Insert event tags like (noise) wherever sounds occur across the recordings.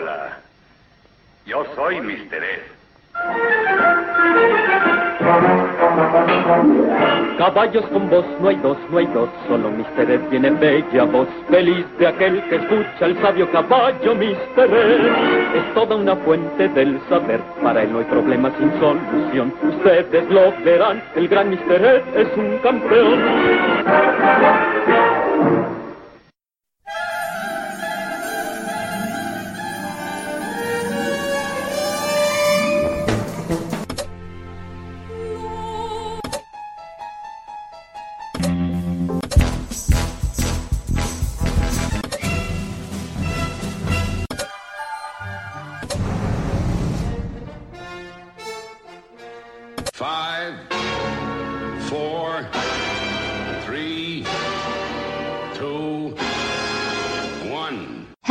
Hola. Yo soy Mr. Ed. Caballos con vos, no hay dos, no hay dos, solo Mr. Ed tiene bella voz, feliz de aquel que escucha el sabio caballo Mr. Ed. Es toda una fuente del saber, para él no hay problema sin solución. Ustedes lo verán, el gran Mr. Ed es un campeón.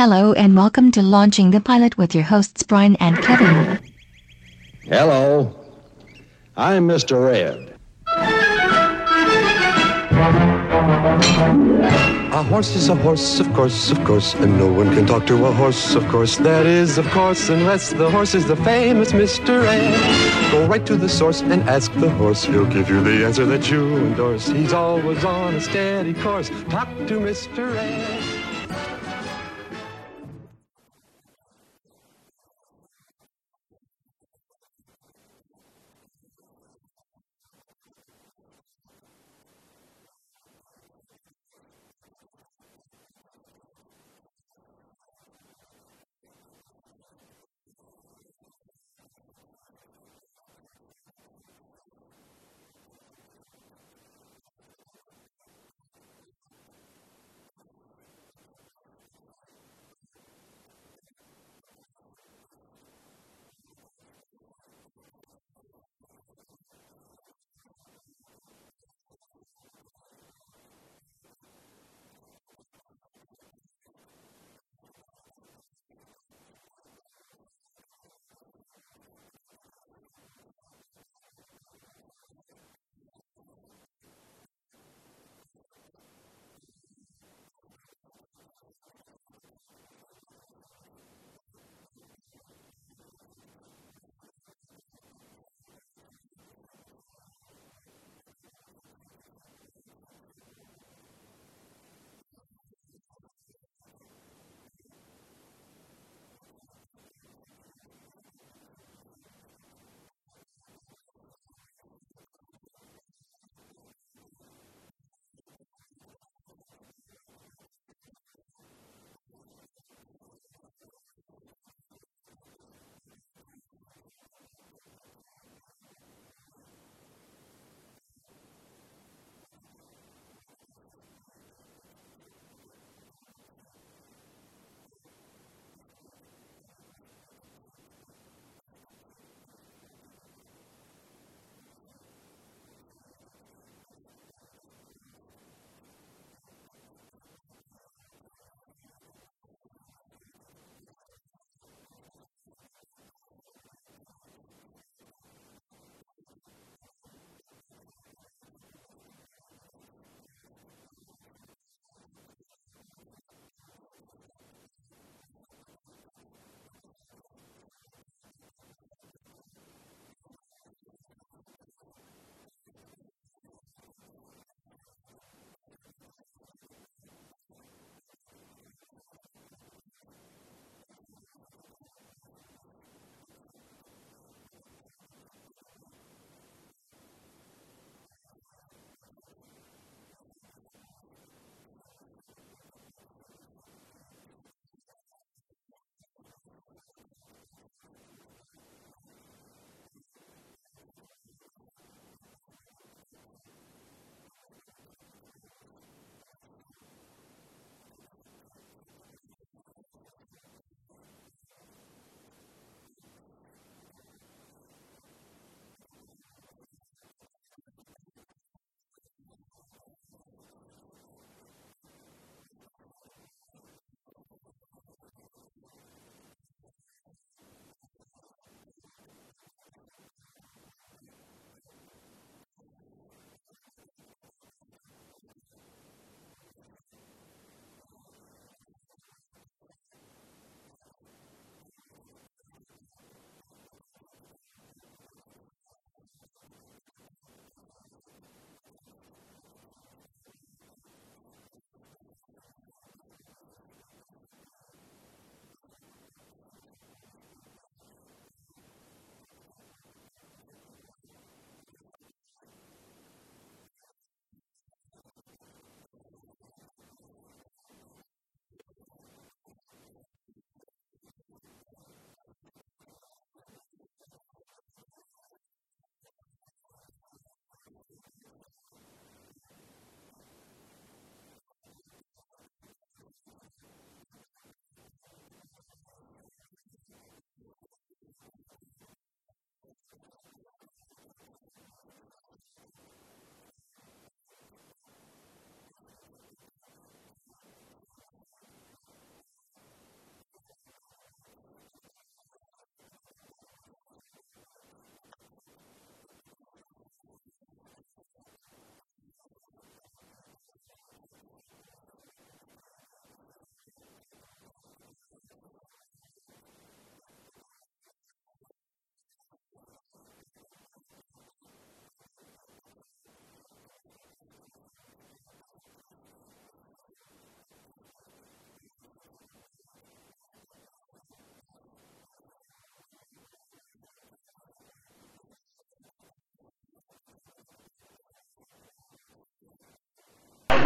Hello and welcome to Launching the Pilot with your hosts Brian and Kevin. Hello. I'm Mr. Ed. A horse is a horse, of course, of course, and no one can talk to a horse, of course. That is, of course, unless the horse is the famous Mr. Ed. Go right to the source and ask the horse. He'll give you the answer that you endorse. He's always on a steady course. Talk to Mr. Ed.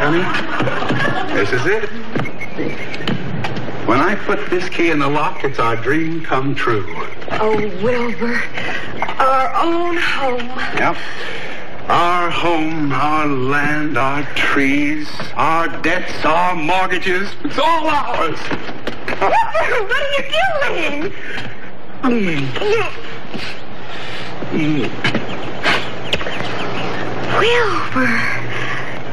Honey. This is it. When I put this key in the lock, it's our dream come true. Oh, Wilbur. Our own home. Yep. Our home, our land, our trees, our debts, our mortgages. It's all ours. Wilbur, what are you doing? Wilbur,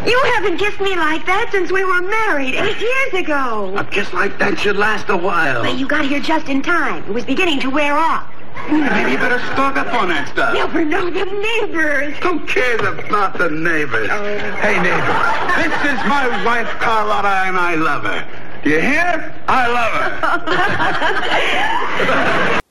you haven't kissed me like that since we were married eight years ago. A kiss like that should last a while. But you got here just in time. It was beginning to wear off. Maybe you better stock up on that stuff. Wilbur, no, the neighbors. Who cares about the neighbors? Hey, neighbor, this is my wife, Carlotta, and I love her. Do you hear? I love her. (laughs)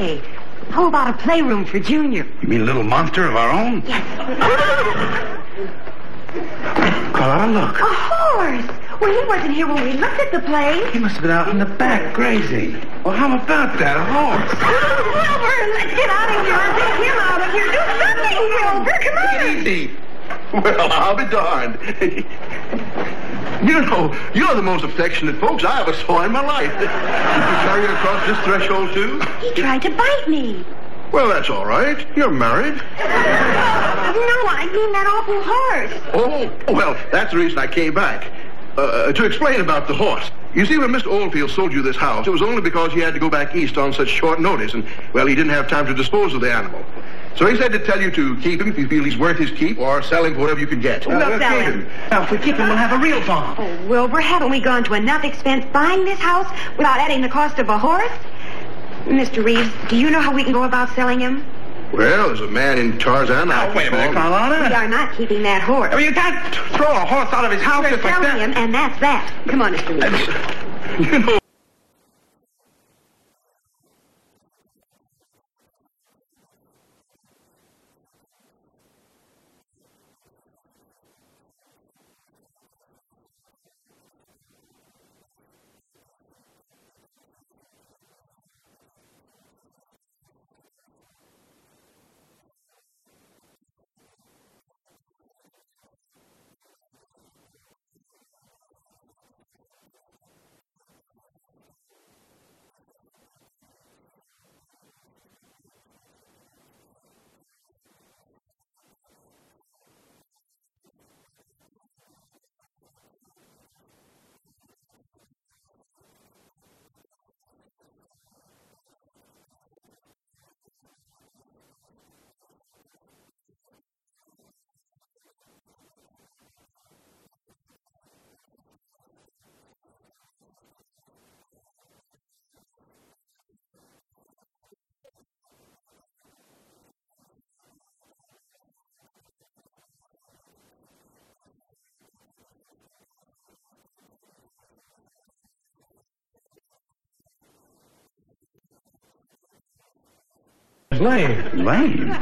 Hey, how about a playroom for Junior? You mean a little monster of our own? Yes. (laughs) Carlotta, look. A horse! Well, he wasn't here when we looked at the play. He must have been out in the back grazing. Well, how about that? A horse. (laughs) Wilbur, let's get out of here and take him out of here. Do something, Wilbur. Come on. Easy. Well, I'll be darned. (laughs) you know, you're the most affectionate folks I ever saw in my life. Did you carry it across this threshold, too? He tried to bite me. Well, that's all right. You're married. No, I mean that awful horse. Oh, well, that's the reason I came back. Uh, to explain about the horse. You see, when Mr. Oldfield sold you this house, it was only because he had to go back east on such short notice, and, well, he didn't have time to dispose of the animal. So he said to tell you to keep him if you feel he's worth his keep, or sell him for whatever you can get. We'll sell keep him. Now, if we keep him, we'll have a real farm. Oh, Wilbur, haven't we gone to enough expense buying this house without adding the cost of a horse? Mr. Reeves, do you know how we can go about selling him? Well, there's a man in Tarzana, Now, wait a minute, We Carlotta. are not keeping that horse. I mean, you can't throw a horse out of his house We're just like selling that. him, and that's that. Come on, Mr. Reeves. Uh, you know, lame. Lame? (laughs)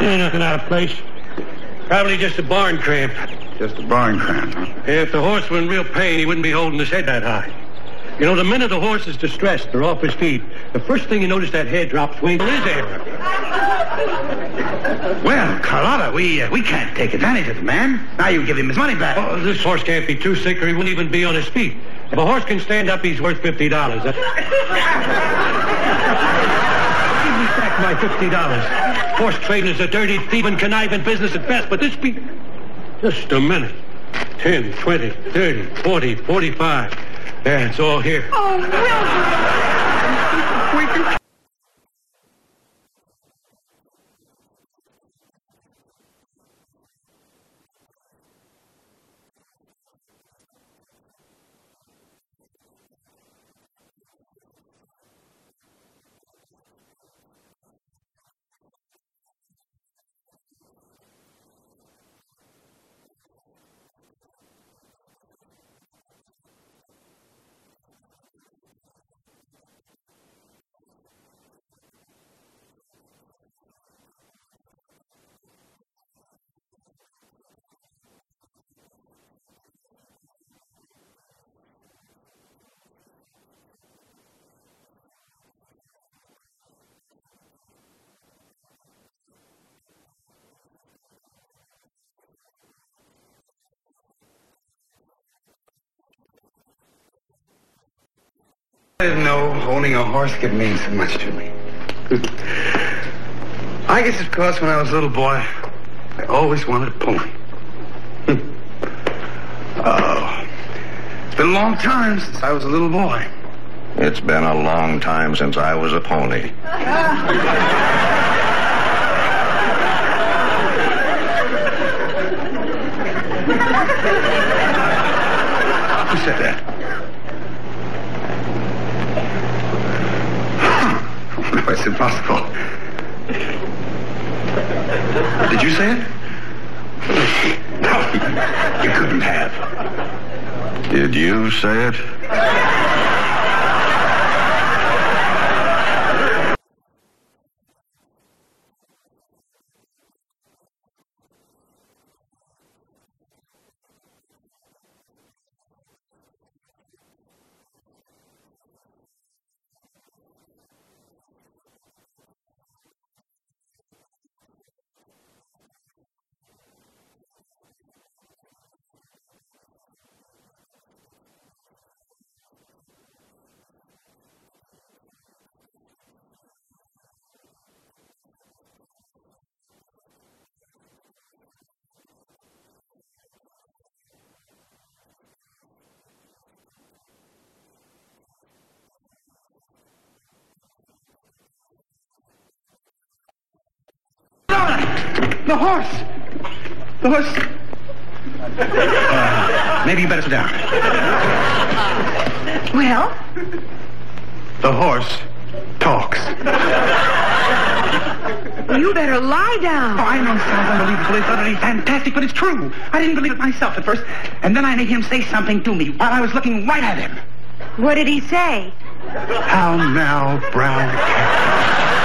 ain't nothing out of place. Probably just a barn cramp. Just a barn cramp, huh? If the horse were in real pain, he wouldn't be holding his head that high. You know, the minute the horse is distressed or off his feet, the first thing you notice that head drop swing is there. Well, Carlotta, we uh, we can't take advantage of the man. Now you give him his money back. Oh, this horse can't be too sick or he wouldn't even be on his feet. If a horse can stand up, he's worth fifty dollars. (laughs) Give me back my fifty dollars. Horse trading is a dirty, thieving, conniving business at best, but this be... Just a minute. Ten, twenty, thirty, forty, forty-five. Yeah, it's all here. Oh, Wilbur! I didn't know owning a horse could mean so much to me. (laughs) I guess it's because when I was a little boy, I always wanted a pony. oh, it's been a long time since I was a little boy. It's been a long time since I was a pony. (laughs) Who said that? No, it's impossible. Did you say it? No, you couldn't have. Did you say it? The horse! The horse! Uh, maybe you better sit down. Well, The horse talks. you better lie Oh, down. I know it sounds unbelievable. It's utterly fantastic, but it's true. I didn't believe it myself at first. And then I made him say something to me while I was looking right at him. What did he say? How now, brown cat?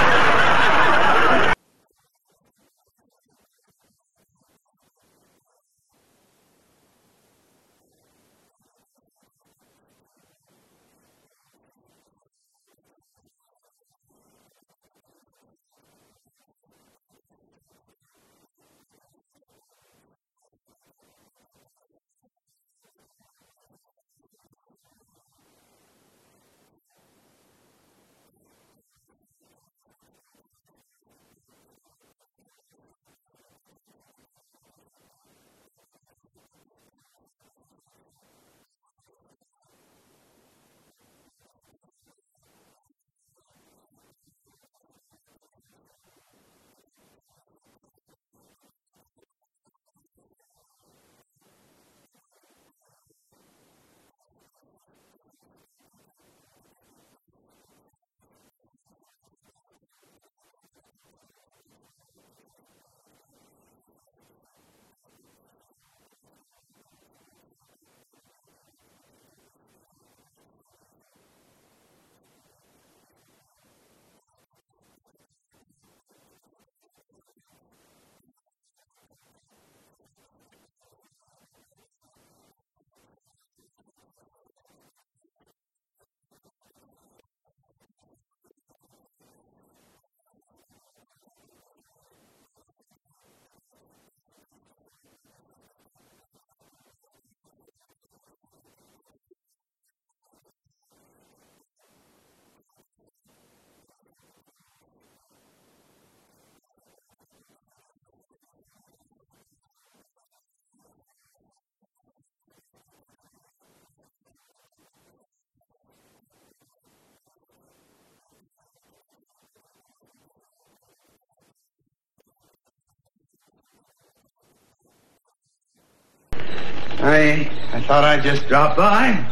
I I thought I'd just drop by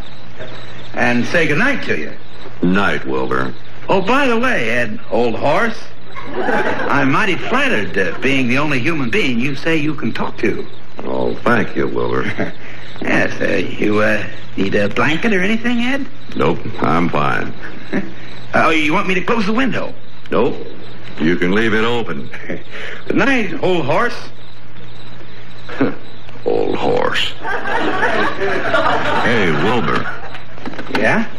and say goodnight to you. Night, Wilbur. Oh, by the way, Ed, old horse, I'm mighty flattered uh, being the only human being you say you can talk to. Oh, thank you, Wilbur. (laughs) yes, uh, you uh, need a blanket or anything, Ed? nope, I'm fine. (laughs) Oh, you want me to close the window? Nope, you can leave it open. (laughs) Good night, old horse. Horse. hey, Wilbur. Yeah?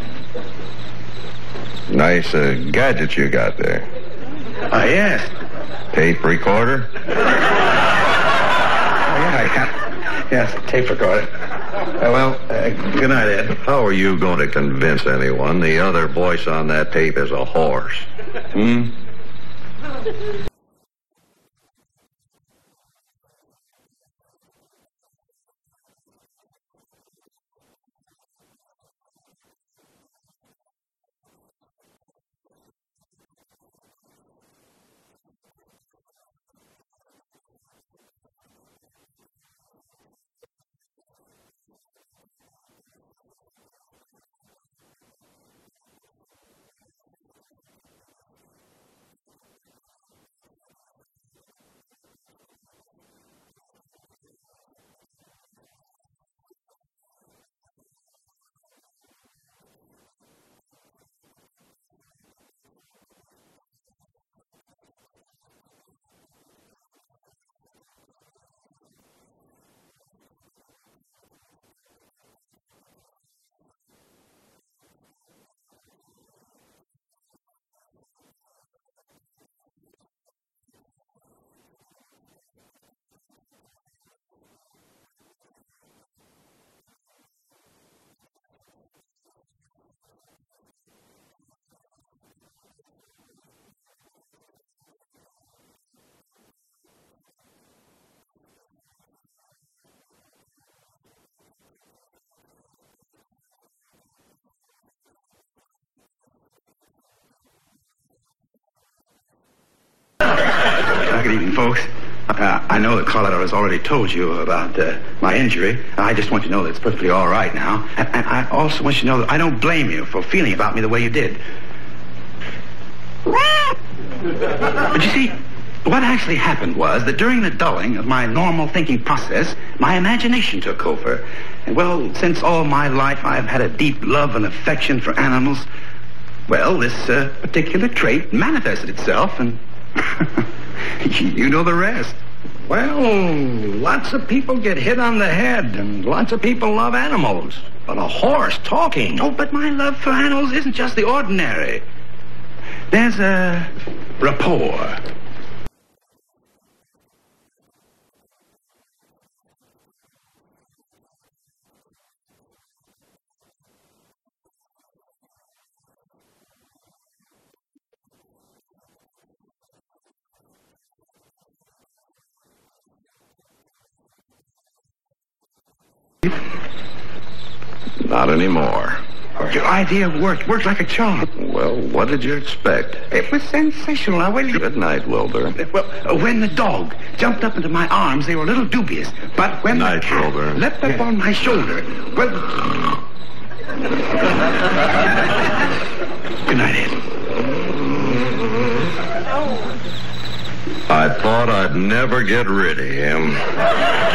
Nice uh, gadget you got there. Oh, yes. Tape recorder? Oh, yeah, yeah. Yes, tape recorder. Uh, well, uh, good night, Ed. How are you going to convince anyone the other voice on that tape is a horse? Hmm? Uh, good evening, folks. Uh, I know that Carlotta has already told you about uh, my injury. I just want you to know that it's perfectly all right now. And, and I also want you to know that I don't blame you for feeling about me the way you did. But you see, what actually happened was that during the dulling of my normal thinking process, my imagination took over. And well, since all my life I've had a deep love and affection for animals, well, this uh, particular trait manifested itself, and (laughs) (laughs) you know the rest. Well, lots of people get hit on the head, and lots of people love animals. But a horse talking. Oh, but my love for animals isn't just the ordinary. There's a rapport. Not anymore. Your idea worked. Worked like a charm. Well, what did you expect? It was sensational. I waited. Good night, Wilbur. Well, uh, when the dog jumped up into my arms, they were a little dubious. But when Night, the cat Wilbur. leapt up on my shoulder, well... Good night, Ed. I thought I'd never get rid of him.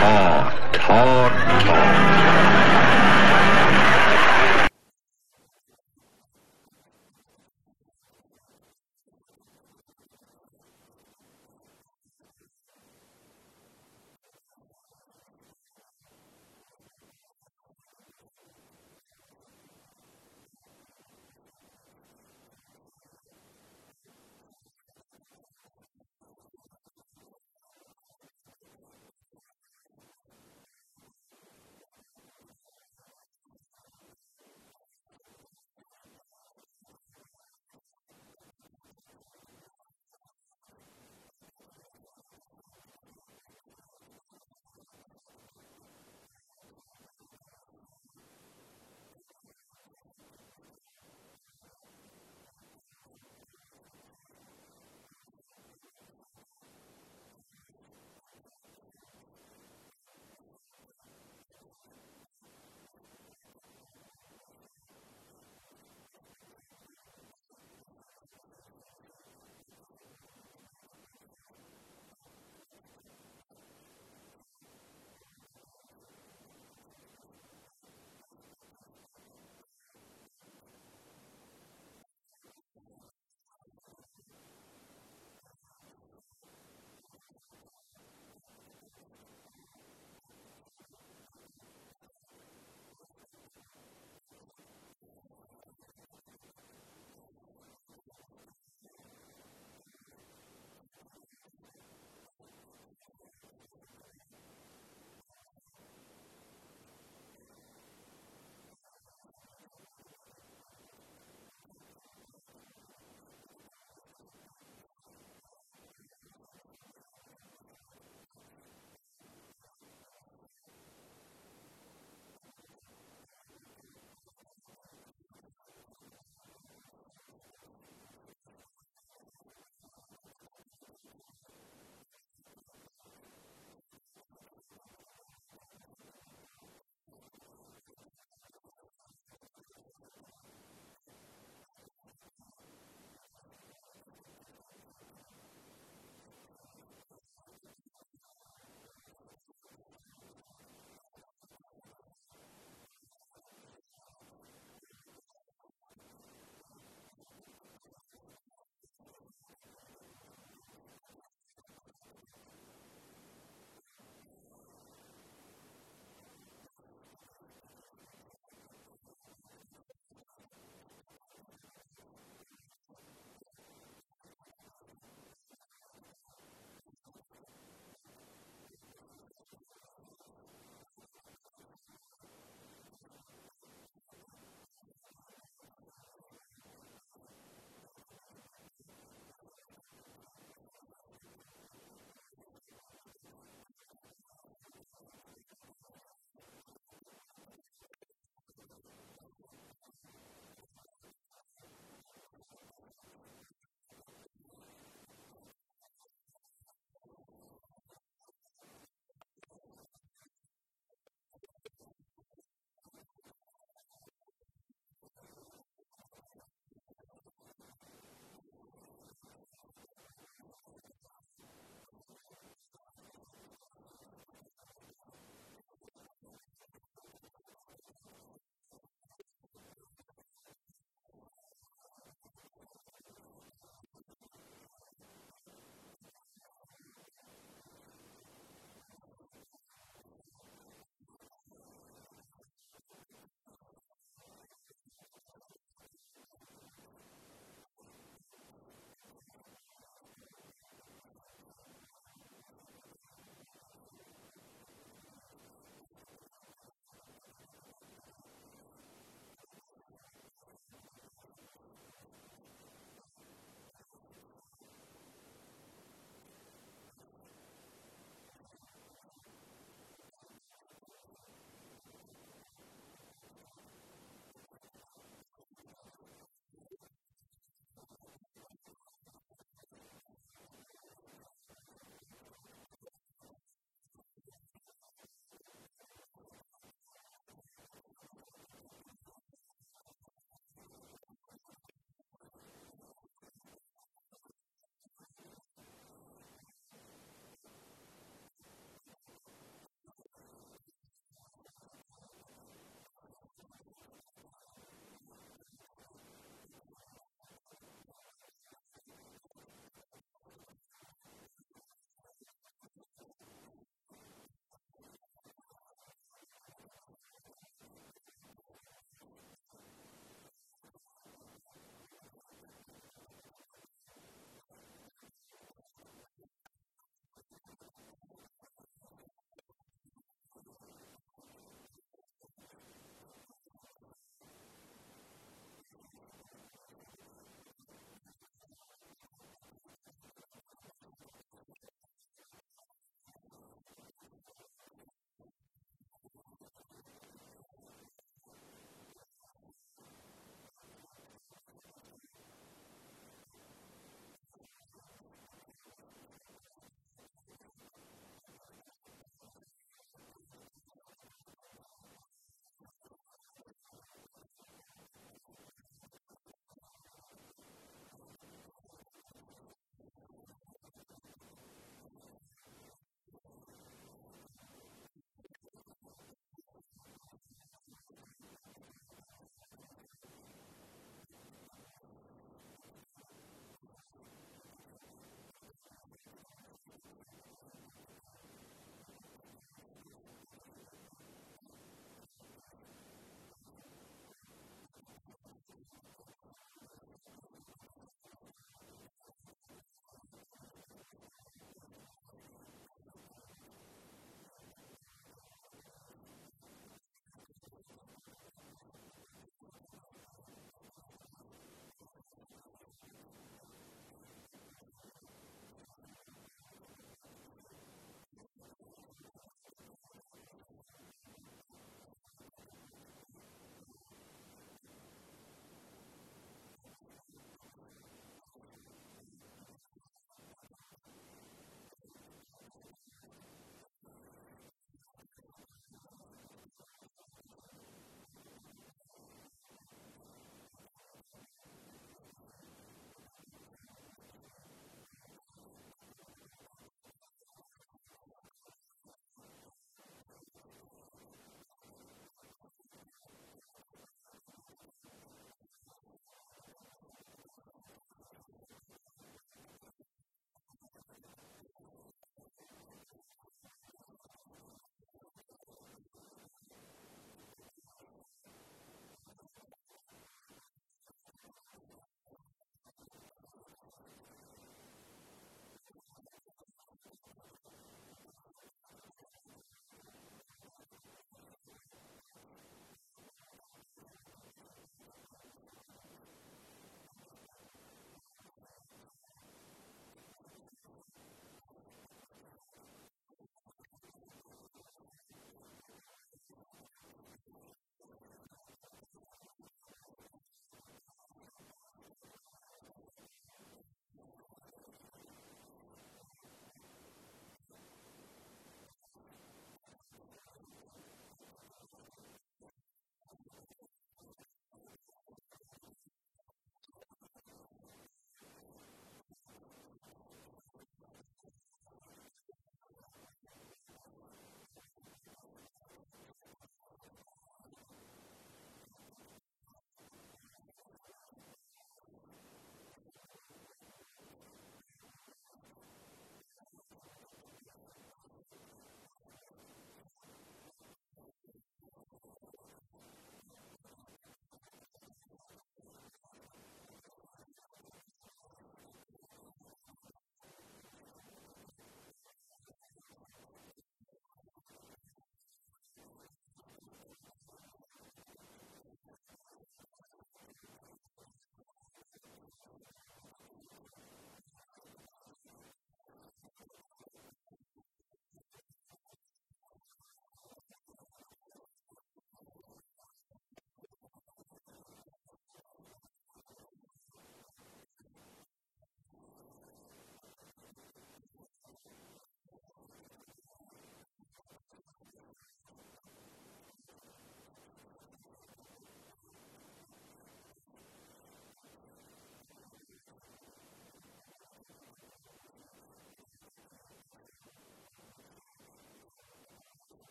Talk, talk, talk.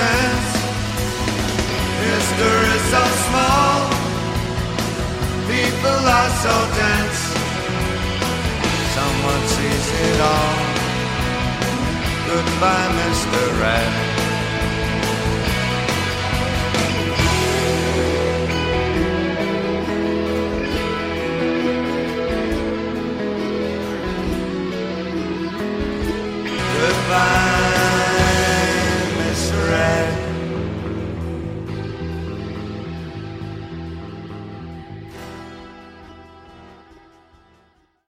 sense. History so small, people are so dense. Someone sees it all. Goodbye, Mr. Ed. goodbye.